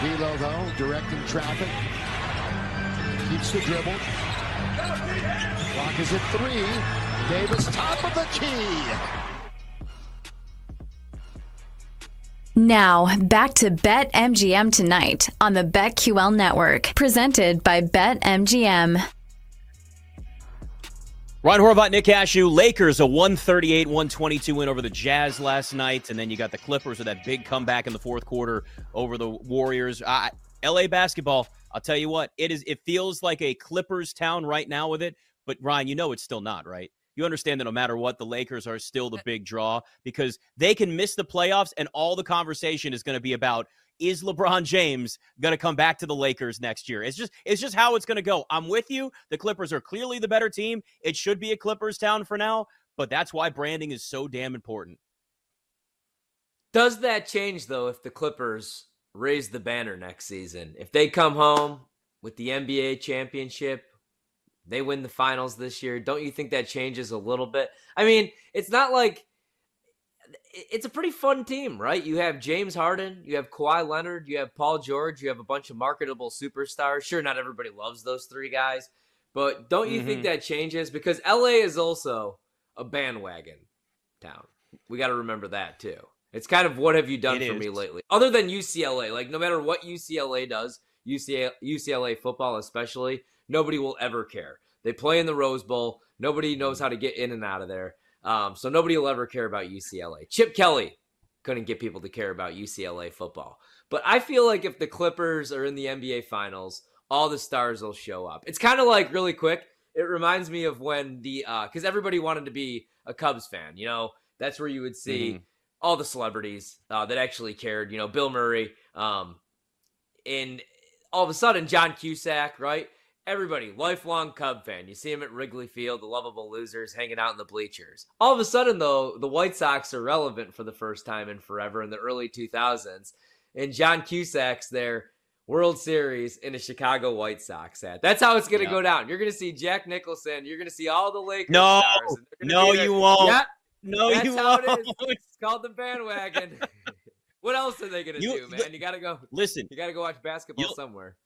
D'Lo, though, directing traffic. Keeps the dribble. Clock is at three. Davis, top of the key. Now, back to Bet MGM tonight on the BetQL network, presented by BetMGM. Ryan Horvat, Nick Ashew, Lakers a 138 122 win over the Jazz last night. And then you got the Clippers with that big comeback in the fourth quarter over the Warriors. Uh, LA basketball, I'll tell you what, it is. It feels like a Clippers town right now with it. But Ryan, you know it's still not, right? You understand that no matter what, the Lakers are still the big draw because they can miss the playoffs and all the conversation is going to be about is LeBron James going to come back to the Lakers next year? It's just it's just how it's going to go. I'm with you. The Clippers are clearly the better team. It should be a Clippers town for now, but that's why branding is so damn important. Does that change though if the Clippers raise the banner next season? If they come home with the NBA championship, they win the finals this year, don't you think that changes a little bit? I mean, it's not like it's a pretty fun team, right? You have James Harden, you have Kawhi Leonard, you have Paul George, you have a bunch of marketable superstars. Sure, not everybody loves those three guys, but don't you mm-hmm. think that changes? Because LA is also a bandwagon town. We got to remember that too. It's kind of what have you done it for is. me lately? Other than UCLA, like no matter what UCLA does, UCLA, UCLA football especially, nobody will ever care. They play in the Rose Bowl. Nobody knows how to get in and out of there. Um, so nobody will ever care about UCLA. Chip Kelly couldn't get people to care about UCLA football. But I feel like if the Clippers are in the NBA Finals, all the stars will show up. It's kind of like really quick. It reminds me of when the because uh, everybody wanted to be a Cubs fan. You know, that's where you would see mm-hmm. all the celebrities uh, that actually cared. You know, Bill Murray. Um, and all of a sudden, John Cusack, right? Everybody, lifelong Cub fan. You see him at Wrigley Field, the lovable losers hanging out in the bleachers. All of a sudden, though, the White Sox are relevant for the first time in forever in the early 2000s. And John Cusack's their World Series in a Chicago White Sox hat. That's how it's going to yeah. go down. You're going to see Jack Nicholson. You're going to see all the Lakers no, stars. No, you won't. Yeah, no, that's you how won't. It is. It's called the bandwagon. what else are they going to do, man? You got to go. Listen, you got to go watch basketball somewhere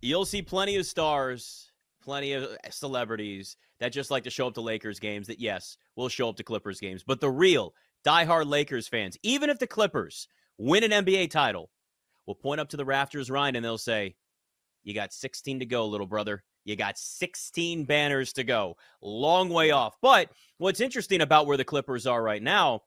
you'll see plenty of stars, plenty of eh, celebrities that just like to show up to Lakers games that, yes, will show up to Clippers games. But the real diehard Lakers fans, even if the Clippers win an NBA title, will point up to the rafters, Ryan, and they'll say, You got 16 to go, little brother. You got 16 banners to go. Long way off. But what's interesting about where the Clippers are right now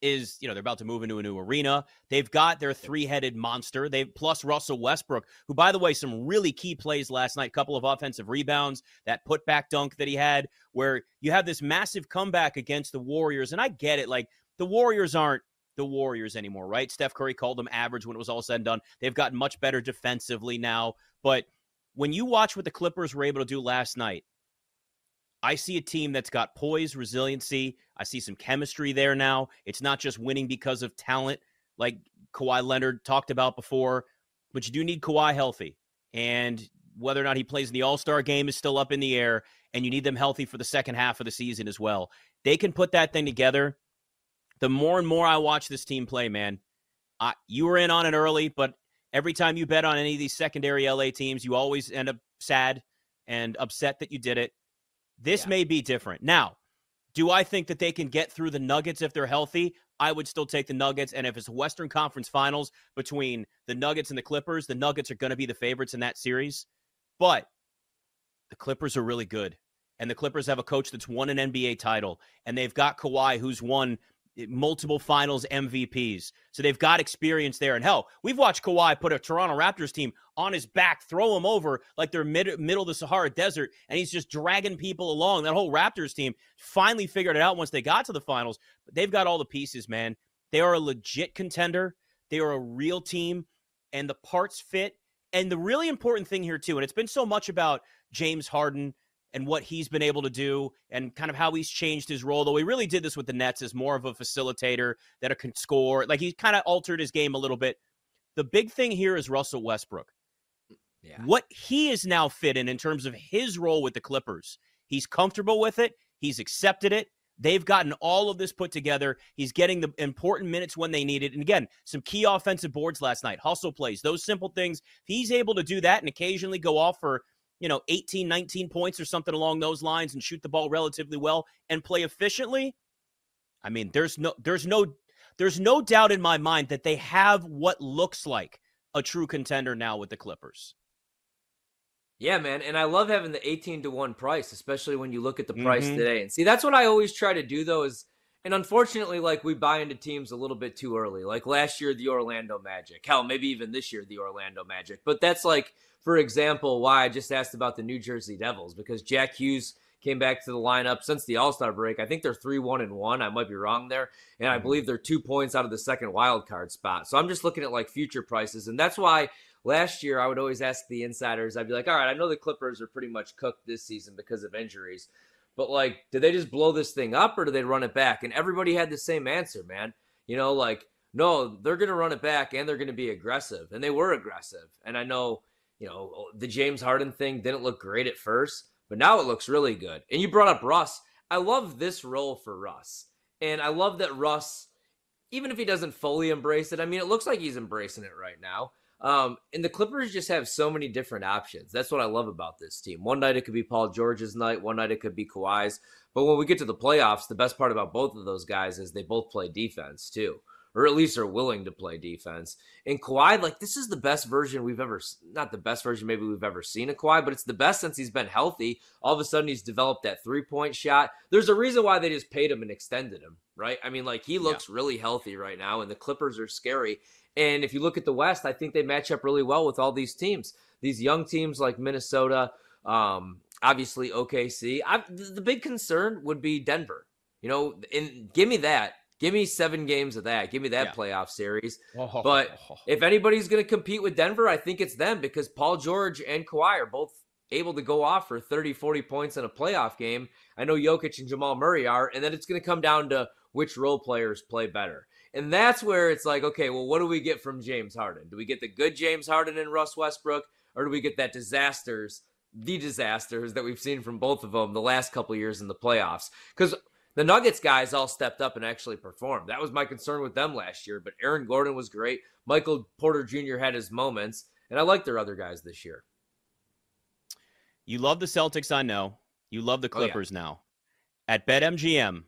is you know they're about to move into a new arena. They've got their three-headed monster. They plus Russell Westbrook, who by the way, some really key plays last night. Couple of offensive rebounds, that putback dunk that he had, where you have this massive comeback against the Warriors. And I get it, like the Warriors aren't the Warriors anymore, right? Steph Curry called them average when it was all said and done. They've gotten much better defensively now, but when you watch what the Clippers were able to do last night, I see a team that's got poise, resiliency. I see some chemistry there now. It's not just winning because of talent, like Kawhi Leonard talked about before, but you do need Kawhi healthy. And whether or not he plays in the All Star game is still up in the air, and you need them healthy for the second half of the season as well. They can put that thing together. The more and more I watch this team play, man, I, you were in on it early, but every time you bet on any of these secondary LA teams, you always end up sad and upset that you did it. This yeah. may be different. Now, do I think that they can get through the Nuggets if they're healthy? I would still take the Nuggets. And if it's Western Conference Finals between the Nuggets and the Clippers, the Nuggets are going to be the favorites in that series. But the Clippers are really good. And the Clippers have a coach that's won an NBA title. And they've got Kawhi, who's won Eh, multiple finals MVPs. So they've got experience there. And hell, we've watched Kawhi put a Toronto Raptors team on his back, throw him over like they're mid- middle of the Sahara Desert, and he's just dragging people along. That whole Raptors team finally figured it out once they got to the finals. But they've got all the pieces, man. They are a legit contender. They are a real team, and the parts fit. And the really important thing here, too, and it's been so much about James Harden and what he's been able to do and kind of how he's changed his role. Though he really did this with the Nets as more of a facilitator that can score. Like he kind of altered his game a little bit. The big thing here is Russell Westbrook. Yeah. What he is now fit in in terms of his role with the Clippers. He's comfortable with it. He's accepted it. They've gotten all of this put together. He's getting the important minutes when they need it. And again, some key offensive boards last night, hustle plays, those simple things. He's able to do that and occasionally go off for, you know, 18, 19 points or something along those lines and shoot the ball relatively well and play efficiently, I mean, there's no there's no there's no doubt in my mind that they have what looks like a true contender now with the Clippers. Yeah, man, and I love having the 18 to 1 price, especially when you look at the price Mhm. today. And see, that's what I always try to do though is and unfortunately like we buy into teams a little bit too early. Like last year the Orlando Magic. Hell, maybe even this year the Orlando Magic. But that's like for example why I just asked about the New Jersey Devils because Jack Hughes came back to the lineup since the All-Star break. I think they're 3-1 and 1. I might be wrong there. And I Mhm. believe they're 2 points out of the second wild card spot. So I'm just looking at like future prices and that's why last year I would always ask the insiders, I'd be like, all right, I know the Clippers are pretty much cooked this season because of injuries, but like, did they just blow this thing up or did they run it back? And everybody had the same answer, man. You know, like, no, they're going to run it back and they're going to be aggressive. And they were aggressive. And I know, you know, the James Harden thing didn't look great at first, but now it looks really good. And you brought up Russ. I love this role for Russ. And I love that Russ, even if he doesn't fully embrace it, I mean, it looks like he's embracing it right now. Um, and the Clippers just have so many different options. That's what I love about this team. One night it could be Paul George's night, one night it could be Kawhi's. But when we get to the playoffs, the best part about both of those guys is they both play defense too, or at least are willing to play defense. And Kawhi, like this is the best version we've ever, not the best version maybe we've ever seen of Kawhi, but it's the best since he's been healthy. All of a sudden he's developed that three point shot. There's a reason why they just paid him and extended him, right? I mean, like he looks really healthy right now, and the Clippers are scary. And if you look at the West, I think they match up really well with all these teams. These young teams like Minnesota, um, obviously OKC. I, the big concern would be Denver. You know, and give me that. Give me seven games of that. Give me that Yeah. playoff series. But if anybody's going to compete with Denver, I think it's them because Paul George and Kawhi are both able to go off for 30, 40 points in a playoff game. I know Jokic and Jamal Murray are, and then it's going to come down to which role players play better. And that's where it's like, okay, well, what do we get from James Harden? Do we get the good James Harden and Russ Westbrook, or do we get that disasters, the disasters that we've seen from both of them the last couple years in the playoffs? Because the Nuggets guys all stepped up and actually performed. That was my concern with them last year. But Aaron Gordon was great. Michael Porter Jr. had his moments, and I like their other guys this year. You love the Celtics, I know. You love the Oh, yeah. Clippers now. At BetMGM,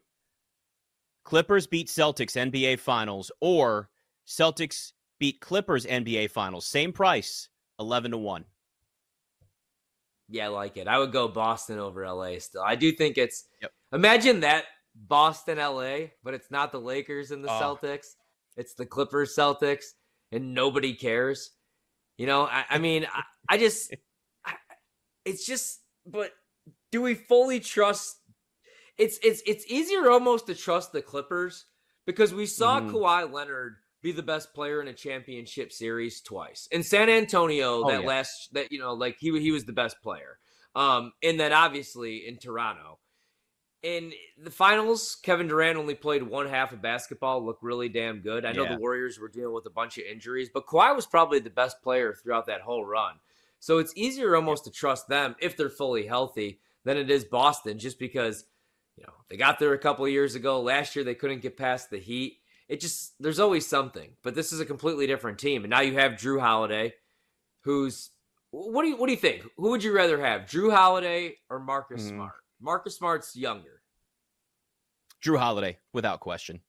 Clippers beat Celtics NBA Finals or Celtics beat Clippers NBA Finals. Same price, 11 to 1. Yeah, I like it. I would go Boston over LA still. I do think it's Yep. Imagine that Boston LA, but it's not the Lakers and the Oh. Celtics. It's the Clippers Celtics, and nobody cares. You know, I, I mean, I, I just, I, it's just, but do we fully trust? It's it's it's easier almost to trust the Clippers because we saw Mhm. Kawhi Leonard be the best player in a championship series twice in San Antonio. Oh, that yeah. last that you know, like he he was the best player. Um, and then obviously in Toronto. In the finals, Kevin Durant only played one half of basketball, looked really damn good. I know Yeah. the Warriors were dealing with a bunch of injuries, but Kawhi was probably the best player throughout that whole run. So it's easier almost to trust them if they're fully healthy than it is Boston, just because you know they got there a couple of years ago. Last year they couldn't get past the Heat. It just there's always something, but this is a completely different team, and now you have Jrue Holiday, who's what do you what do you think? Who would you rather have, Jrue Holiday or Marcus Mhm. Smart? Marcus Smart's younger. Jrue Holiday, without question.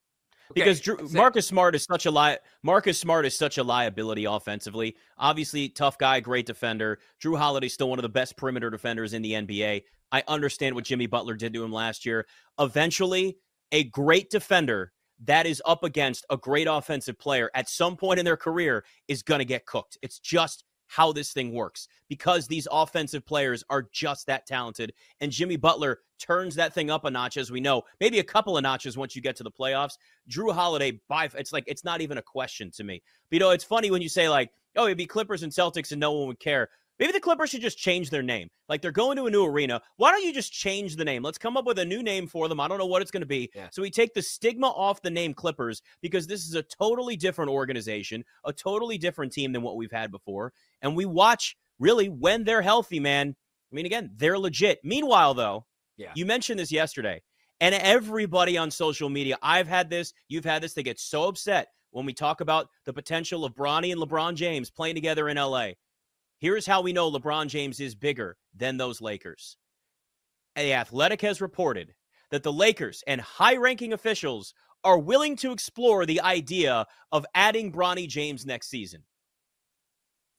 Okay, Because Jrue. Marcus Smart is such a li- Marcus Smart is such a liability offensively. Obviously, tough guy, great defender. Jrue Holiday's still one of the best perimeter defenders in the NBA. I understand what Jimmy Butler did to him last year. Eventually, a great defender that is up against a great offensive player at some point in their career is going to get cooked. It's just how this thing works because these offensive players are just that talented. And Jimmy Butler turns that thing up a notch, as we know, maybe a couple of notches once you get to the playoffs. Jrue Holiday, by it's like it's not even a question to me. But you know, it's funny when you say like, "Oh, it'd be Clippers and Celtics, and no one would care." Maybe the Clippers should just change their name. Like they're going to a new arena. Why don't you just change the name? Let's come up with a new name for them. I don't know what it's going to be. Yeah. So we take the stigma off the name Clippers because this is a totally different organization, a totally different team than what we've had before. And we watch really when they're healthy, man. I mean, again, they're legit. Meanwhile, though, Yeah. you mentioned this yesterday. And everybody on social media, I've had this, you've had this, they get so upset when we talk about the potential of Bronny and LeBron James playing together in LA. Here's how we know LeBron James is bigger than those Lakers. The Athletic has reported that the Lakers and high ranking officials are willing to explore the idea of adding Bronny James next season.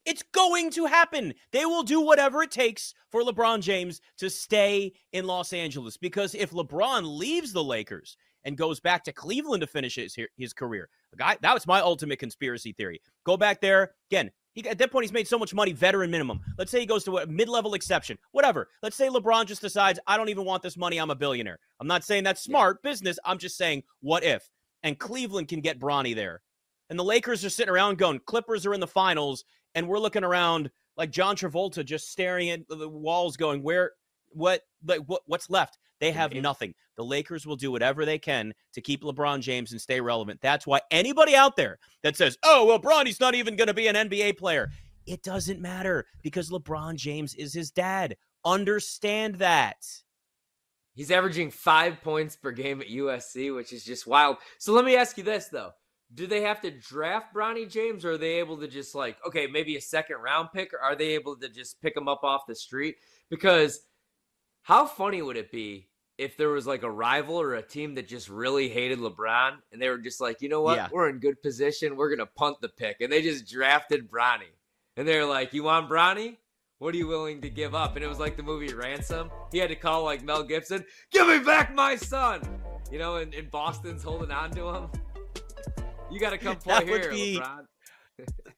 It's going to happen. They will do whatever it takes for LeBron James to stay in Los Angeles because if LeBron leaves the Lakers and goes back to Cleveland to finish his, his career, guy, that was my ultimate conspiracy theory. Go back there again. He, at that point, he's made so much money, veteran minimum. Let's say he goes to a mid-level exception, whatever. Let's say LeBron just decides, I don't even want this money. I'm a billionaire. I'm not saying that's smart yeah. business. I'm just saying, what if? And Cleveland can get Bronny there. And the Lakers are sitting around going, Clippers are in the finals, and we're looking around like John Travolta, just staring at the walls, going, "Where? What? Like what? What's left?" They have nothing. The Lakers will do whatever they can to keep LeBron James and stay relevant. That's why anybody out there that says, "Oh, well, Bronny's not even going to be an NBA player," it doesn't matter because LeBron James is his dad. Understand that. He's averaging five points per game at USC, which is just wild. So let me ask you this, though do they have to draft Bronny James or are they able to just like, okay, maybe a second round pick or are they able to just pick him up off the street? Because how funny would it be if there was like a rival or a team that just really hated LeBron and they were just like, you know what, yeah. we're in good position, we're gonna punt the pick, and they just drafted Bronny, and they're like, you want Bronny? What are you willing to give up? And it was like the movie Ransom. He had to call like Mel Gibson, give me back my son. You know, and, and Boston's holding on to him. You got to come play that here, be, LeBron.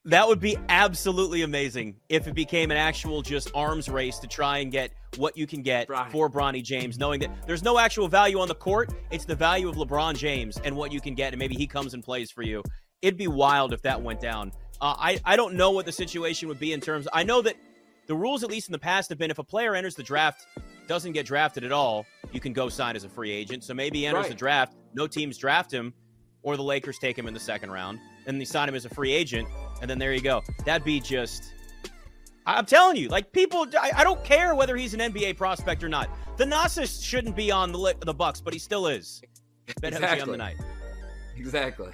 That would be absolutely amazing if it became an actual just arms race to try and get what you can get Bronny. for Bronny James, knowing that there's no actual value on the court. It's the value of LeBron James and what you can get, and maybe he comes and plays for you. It'd be wild if that went down. Uh, I I don't know what the situation would be in terms. I know that the rules, at least in the past, have been if a player enters the draft, doesn't get drafted at all, you can go sign as a free agent. So maybe he enters right. the draft, no teams draft him or the Lakers take him in the second round and they sign him as a free agent, and then there you go. That'd be just. I'm telling you, like people, I, I don't care whether he's an NBA prospect or not. Thanasis shouldn't be on the the Bucks, but he still is. Bet exactly. on the night. Exactly.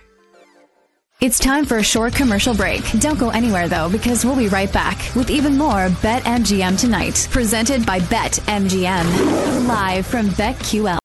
It's time for a short commercial break. Don't go anywhere though, because we'll be right back with even more Bet MGM tonight, presented by Bet MGM, live from BetQL.